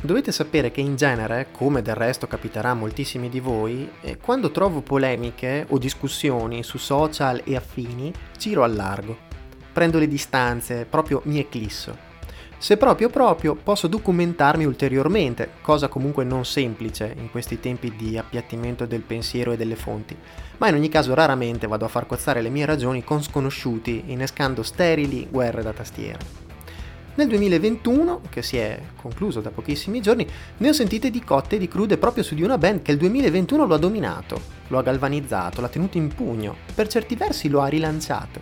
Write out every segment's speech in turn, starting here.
Dovete sapere che in genere, come del resto capiterà a moltissimi di voi, eh, quando trovo polemiche o discussioni su social e affini, giro al largo. Prendo le distanze, proprio mi eclisso. Se proprio proprio posso documentarmi ulteriormente, cosa comunque non semplice in questi tempi di appiattimento del pensiero e delle fonti, ma in ogni caso raramente vado a far cozzare le mie ragioni con sconosciuti, innescando sterili guerre da tastiera. Nel 2021, che si è concluso da pochissimi giorni, ne ho sentite di cotte e di crude proprio su di una band che il 2021 lo ha dominato, lo ha galvanizzato, l'ha tenuto in pugno, per certi versi lo ha rilanciato.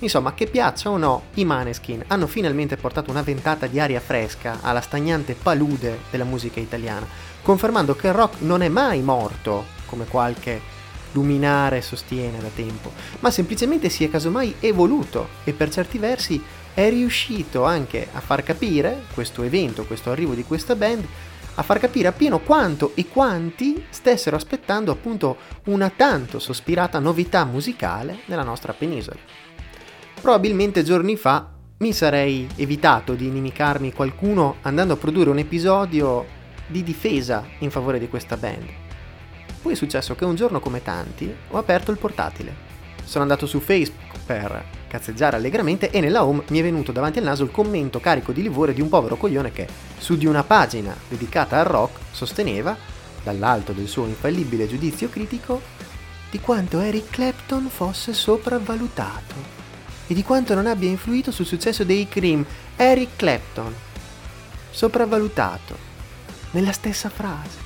Insomma, che piaccia o no, i Maneskin hanno finalmente portato una ventata di aria fresca alla stagnante palude della musica italiana, confermando che il rock non è mai morto, come qualche luminare sostiene da tempo, ma semplicemente si è casomai evoluto e per certi versi è riuscito anche a far capire questo evento, questo arrivo di questa band, a far capire appieno quanto e quanti stessero aspettando appunto una tanto sospirata novità musicale nella nostra penisola. Probabilmente giorni fa mi sarei evitato di inimicarmi qualcuno andando a produrre un episodio di difesa in favore di questa band. Poi è successo che un giorno come tanti ho aperto il portatile. Sono andato su Facebook per cazzeggiare allegramente e nella home mi è venuto davanti al naso il commento carico di livore di un povero coglione che, su di una pagina dedicata al rock, sosteneva, dall'alto del suo infallibile giudizio critico, di quanto Eric Clapton fosse sopravvalutato e di quanto non abbia influito sul successo dei Cream. Eric Clapton, sopravvalutato, nella stessa frase.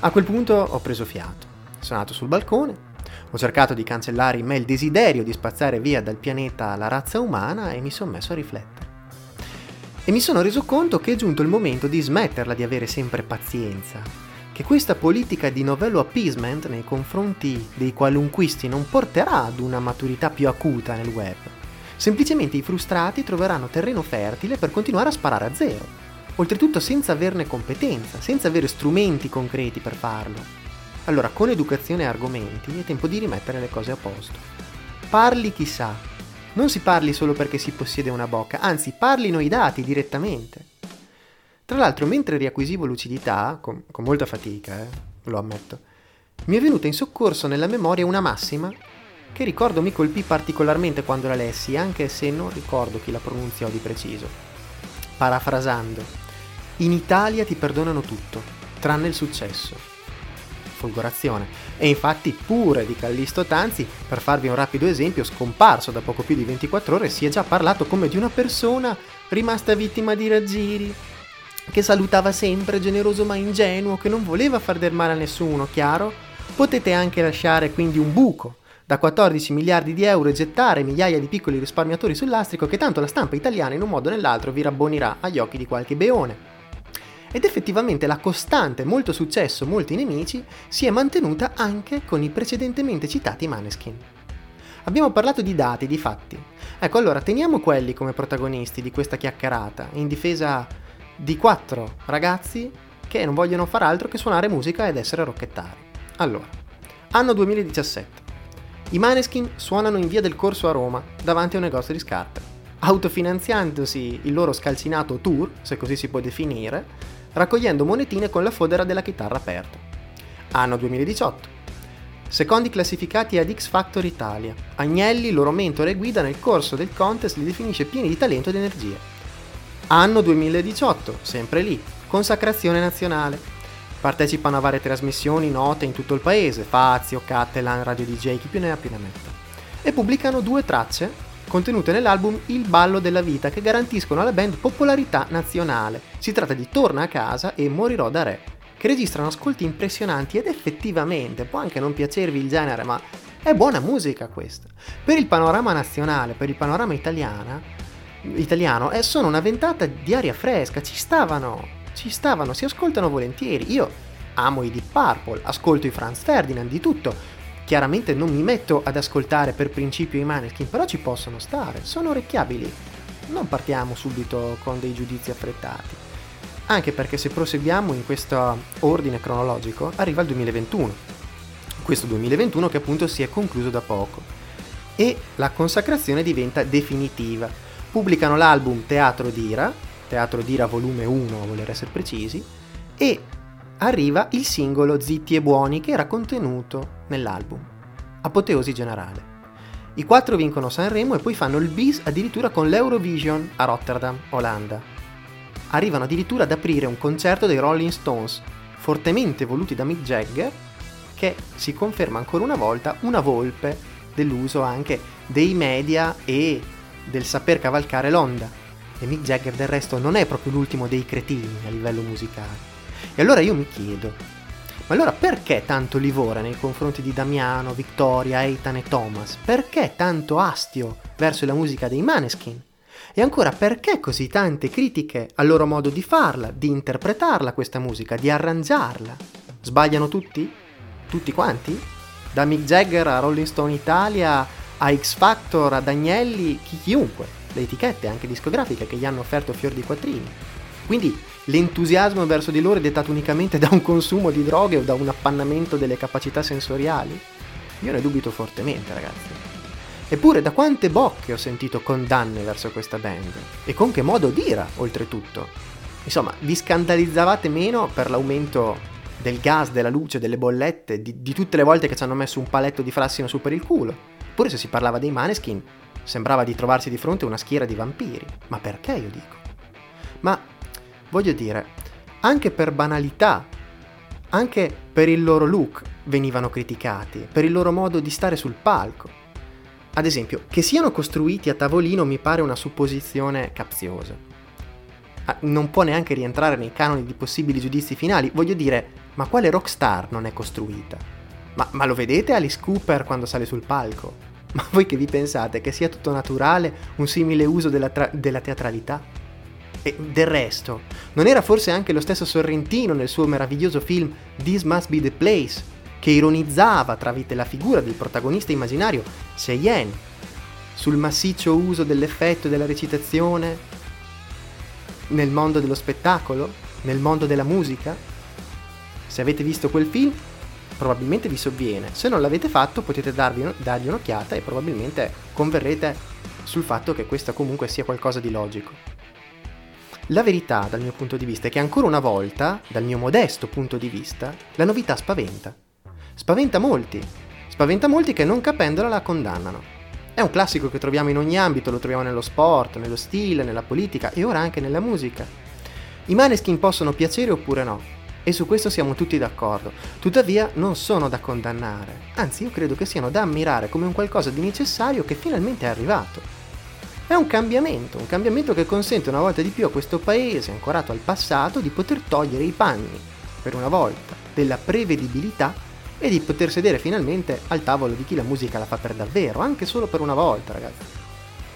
A quel punto ho preso fiato, sono andato sul balcone, ho cercato di cancellare in me il desiderio di spazzare via dal pianeta la razza umana e mi sono messo a riflettere. E mi sono reso conto che è giunto il momento di smetterla di avere sempre pazienza, che questa politica di novello appeasement nei confronti dei qualunquisti non porterà ad una maturità più acuta nel web. Semplicemente i frustrati troveranno terreno fertile per continuare a sparare a zero, oltretutto senza averne competenza, senza avere strumenti concreti per farlo. Allora, con educazione e argomenti è tempo di rimettere le cose a posto. Parli chi sa. Non si parli solo perché si possiede una bocca, anzi parlino i dati direttamente. Tra l'altro, mentre riacquisivo lucidità, con, con molta fatica, eh, lo ammetto, mi è venuta in soccorso nella memoria una massima che ricordo mi colpì particolarmente quando la lessi, anche se non ricordo chi la pronunziò di preciso. Parafrasando, in Italia ti perdonano tutto, tranne il successo folgorazione. E infatti pure di Callisto Tanzi, per farvi un rapido esempio, scomparso da poco più di 24 ore, si è già parlato come di una persona rimasta vittima di raggiri, che salutava sempre, generoso ma ingenuo, che non voleva far del male a nessuno, chiaro? Potete anche lasciare quindi un buco da 14 miliardi di euro e gettare migliaia di piccoli risparmiatori sul lastrico che tanto la stampa italiana in un modo o nell'altro vi rabbonirà agli occhi di qualche beone ed effettivamente la costante molto successo, molti nemici si è mantenuta anche con i precedentemente citati Maneskin. Abbiamo parlato di dati, di fatti. Ecco, allora teniamo quelli come protagonisti di questa chiacchierata in difesa di quattro ragazzi che non vogliono far altro che suonare musica ed essere rocchettari. Allora, anno 2017. I Maneskin suonano in via del Corso a Roma, davanti a un negozio di scarpe. Autofinanziandosi il loro scalcinato tour, se così si può definire, raccogliendo monetine con la fodera della chitarra aperta. Anno 2018. Secondi classificati ad X Factor Italia. Agnelli, loro mentore e guida nel corso del contest li definisce pieni di talento ed energia. Anno 2018, sempre lì, consacrazione nazionale. Partecipano a varie trasmissioni note in tutto il paese, Fazio, Catalan, Radio DJ, chi più ne ha più ne metta. E pubblicano due tracce contenute nell'album Il ballo della vita che garantiscono alla band popolarità nazionale. Si tratta di Torna a casa e Morirò da re, che registrano ascolti impressionanti ed effettivamente può anche non piacervi il genere, ma è buona musica questa. Per il panorama nazionale, per il panorama italiana, italiano, eh, sono una ventata di aria fresca, ci stavano, ci stavano, si ascoltano volentieri. Io amo i Deep Purple, ascolto i Franz Ferdinand, di tutto, Chiaramente non mi metto ad ascoltare per principio i Maneskin, però ci possono stare, sono orecchiabili. Non partiamo subito con dei giudizi affrettati. Anche perché se proseguiamo in questo ordine cronologico, arriva il 2021. Questo 2021 che appunto si è concluso da poco. E la consacrazione diventa definitiva. Pubblicano l'album Teatro d'Ira, Teatro d'Ira volume 1 a voler essere precisi, e arriva il singolo Zitti e Buoni che era contenuto nell'album. Apoteosi generale. I quattro vincono Sanremo e poi fanno il bis addirittura con l'Eurovision a Rotterdam, Olanda. Arrivano addirittura ad aprire un concerto dei Rolling Stones, fortemente voluti da Mick Jagger, che si conferma ancora una volta una volpe dell'uso anche dei media e del saper cavalcare l'onda. E Mick Jagger del resto non è proprio l'ultimo dei cretini a livello musicale. E allora io mi chiedo, ma allora perché tanto livore nei confronti di Damiano, Vittoria, Eitan e Thomas? Perché tanto astio verso la musica dei Maneskin? E ancora perché così tante critiche al loro modo di farla, di interpretarla questa musica, di arrangiarla? Sbagliano tutti? Tutti quanti? Da Mick Jagger a Rolling Stone Italia a X Factor, a Dagnelli, chi chiunque, le etichette anche discografiche che gli hanno offerto fior di quattrini. Quindi l'entusiasmo verso di loro è dettato unicamente da un consumo di droghe o da un appannamento delle capacità sensoriali? Io ne dubito fortemente, ragazzi. Eppure da quante bocche ho sentito condanne verso questa band? E con che modo d'ira, oltretutto? Insomma, vi scandalizzavate meno per l'aumento del gas, della luce, delle bollette, di, di tutte le volte che ci hanno messo un paletto di frassino su per il culo. Eppure se si parlava dei maneskin, sembrava di trovarsi di fronte a una schiera di vampiri. Ma perché io dico? Ma voglio dire, anche per banalità, anche per il loro look venivano criticati, per il loro modo di stare sul palco. Ad esempio, che siano costruiti a tavolino mi pare una supposizione capziosa. Ah, non può neanche rientrare nei canoni di possibili giudizi finali. Voglio dire, ma quale rockstar non è costruita? Ma, ma lo vedete Alice Cooper quando sale sul palco? Ma voi che vi pensate che sia tutto naturale un simile uso della, tra- della teatralità? E del resto, non era forse anche lo stesso Sorrentino nel suo meraviglioso film This Must Be the Place che ironizzava tramite la figura del protagonista immaginario, Cheyenne, sul massiccio uso dell'effetto e della recitazione nel mondo dello spettacolo, nel mondo della musica? Se avete visto quel film, probabilmente vi sovviene. Se non l'avete fatto, potete darvi, dargli un'occhiata e probabilmente converrete sul fatto che questo comunque sia qualcosa di logico. La verità, dal mio punto di vista, è che ancora una volta, dal mio modesto punto di vista, la novità spaventa. Spaventa molti. Spaventa molti che non capendola la condannano. È un classico che troviamo in ogni ambito, lo troviamo nello sport, nello stile, nella politica e ora anche nella musica. I maneskin possono piacere oppure no, e su questo siamo tutti d'accordo. Tuttavia non sono da condannare, anzi io credo che siano da ammirare come un qualcosa di necessario che finalmente è arrivato. È un cambiamento, un cambiamento che consente una volta di più a questo paese, ancorato al passato, di poter togliere i panni, per una volta, della prevedibilità e di poter sedere finalmente al tavolo di chi la musica la fa per davvero, anche solo per una volta, ragazzi.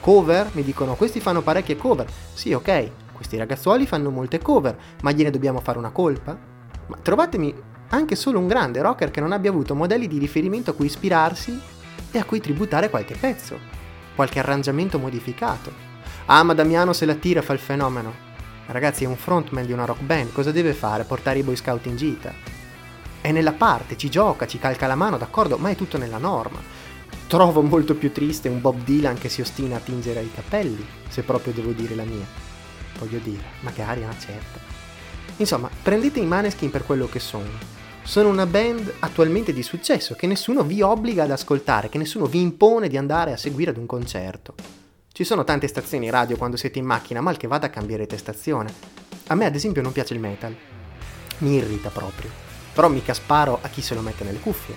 Cover? Mi dicono, questi fanno parecchie cover. Sì, ok, questi ragazzuoli fanno molte cover, ma gliene dobbiamo fare una colpa? Ma trovatemi anche solo un grande rocker che non abbia avuto modelli di riferimento a cui ispirarsi e a cui tributare qualche pezzo, qualche arrangiamento modificato. Ah, ma Damiano se la tira fa il fenomeno. Ragazzi, è un frontman di una rock band, cosa deve fare? Portare i Boy Scout in gita? è nella parte, ci gioca, ci calca la mano, d'accordo, ma è tutto nella norma. Trovo molto più triste un Bob Dylan che si ostina a tingere i capelli, se proprio devo dire la mia. Voglio dire, magari una certa. Insomma, prendete i Maneskin per quello che sono. Sono una band attualmente di successo che nessuno vi obbliga ad ascoltare, che nessuno vi impone di andare a seguire ad un concerto. Ci sono tante stazioni radio quando siete in macchina, mal che vada cambiare stazione. A me ad esempio non piace il metal. Mi irrita proprio. Però mica sparo a chi se lo mette nelle cuffie.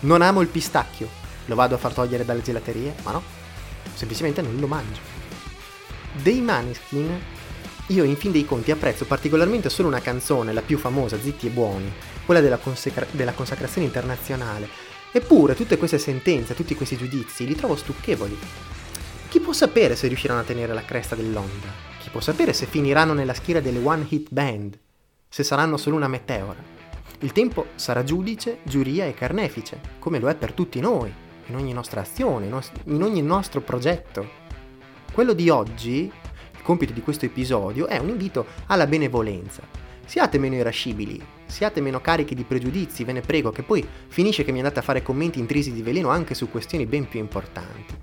Non amo il pistacchio, lo vado a far togliere dalle gelaterie, ma no, semplicemente non lo mangio. Dei Maneskin, io in fin dei conti apprezzo particolarmente solo una canzone, la più famosa, Zitti e Buoni, quella della, consacra- della consacrazione internazionale. Eppure tutte queste sentenze, tutti questi giudizi li trovo stucchevoli. Chi può sapere se riusciranno a tenere la cresta dell'onda? Chi può sapere se finiranno nella schiera delle One Hit Band? Se saranno solo una meteora? Il tempo sarà giudice, giuria e carnefice, come lo è per tutti noi, in ogni nostra azione, in ogni nostro progetto. Quello di oggi, il compito di questo episodio, è un invito alla benevolenza. Siate meno irascibili, siate meno carichi di pregiudizi, ve ne prego, che poi finisce che mi andate a fare commenti intrisi di veleno anche su questioni ben più importanti.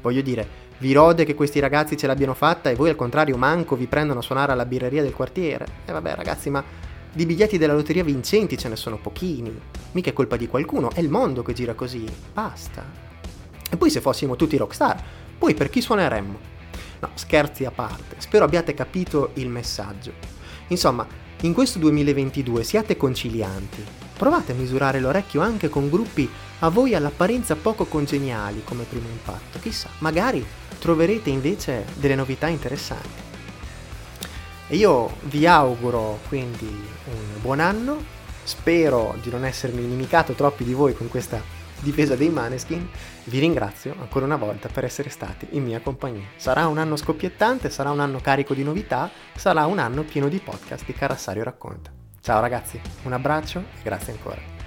Voglio dire, Vi rode che questi ragazzi ce l'abbiano fatta e voi al contrario manco vi prendono a suonare alla birreria del quartiere. E vabbè ragazzi, ma di biglietti della lotteria vincenti ce ne sono pochini. Mica è colpa di qualcuno, è il mondo che gira così. Basta. E poi se fossimo tutti rockstar, poi per chi suoneremmo? No, scherzi a parte, spero abbiate capito il messaggio. Insomma, in questo 2022 siate concilianti. Provate a misurare l'orecchio anche con gruppi a voi all'apparenza poco congeniali come primo impatto. Chissà, magari troverete invece delle novità interessanti. E io vi auguro quindi un buon anno, spero di non essermi inimicato troppi di voi con questa difesa dei Maneskin, vi ringrazio ancora una volta per essere stati in mia compagnia. Sarà un anno scoppiettante, sarà un anno carico di novità, sarà un anno pieno di podcast di Carassario Racconta. Ciao ragazzi, un abbraccio e grazie ancora.